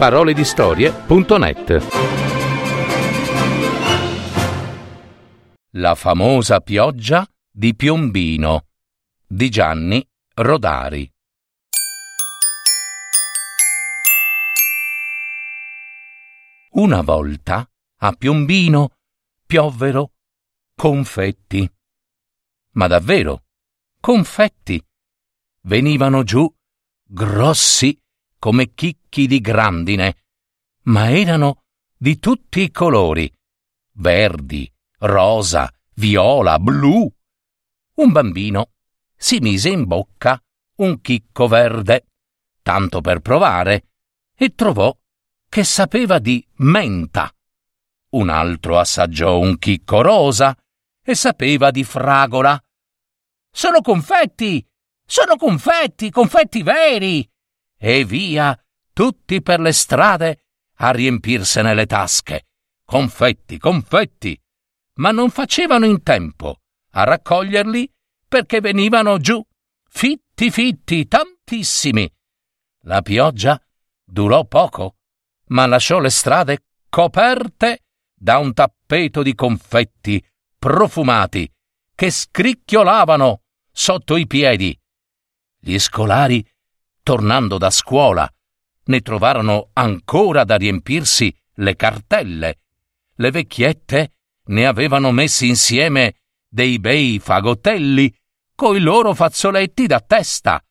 www.paroledistorie.net La famosa pioggia di Piombino di Gianni Rodari Una volta a Piombino piovvero confetti. Ma davvero, confetti. Venivano giù grossi come chicchi di grandine, ma erano di tutti i colori, verdi, rosa, viola, blu. Un bambino si mise in bocca un chicco verde, tanto per provare, e trovò che sapeva di menta. Un altro assaggiò un chicco rosa e sapeva di fragola. Sono confetti! Sono confetti, confetti veri! E via, tutti per le strade a riempirsene le tasche. Confetti, confetti! Ma non facevano in tempo a raccoglierli perché venivano giù, fitti fitti, tantissimi. La pioggia durò poco ma lasciò le strade coperte da un tappeto di confetti profumati che scricchiolavano sotto i piedi. Gli scolari, tornando da scuola, ne trovarono ancora da riempirsi le cartelle. Le vecchiette ne avevano messi insieme dei bei fagottelli coi loro fazzoletti da testa.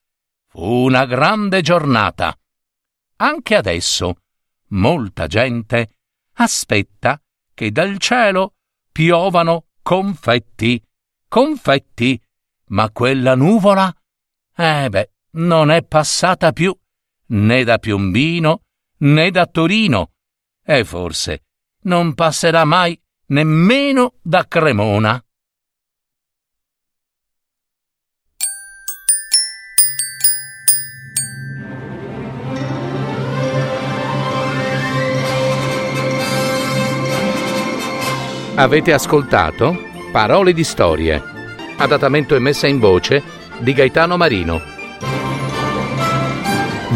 Fu una grande giornata. Anche adesso molta gente aspetta che dal cielo piovano confetti, confetti, ma quella nuvola, eh beh, non è passata più né da Piombino né da Torino e forse non passerà mai nemmeno da Cremona. Avete ascoltato Parole di storie, adattamento e messa in voce di Gaetano Marino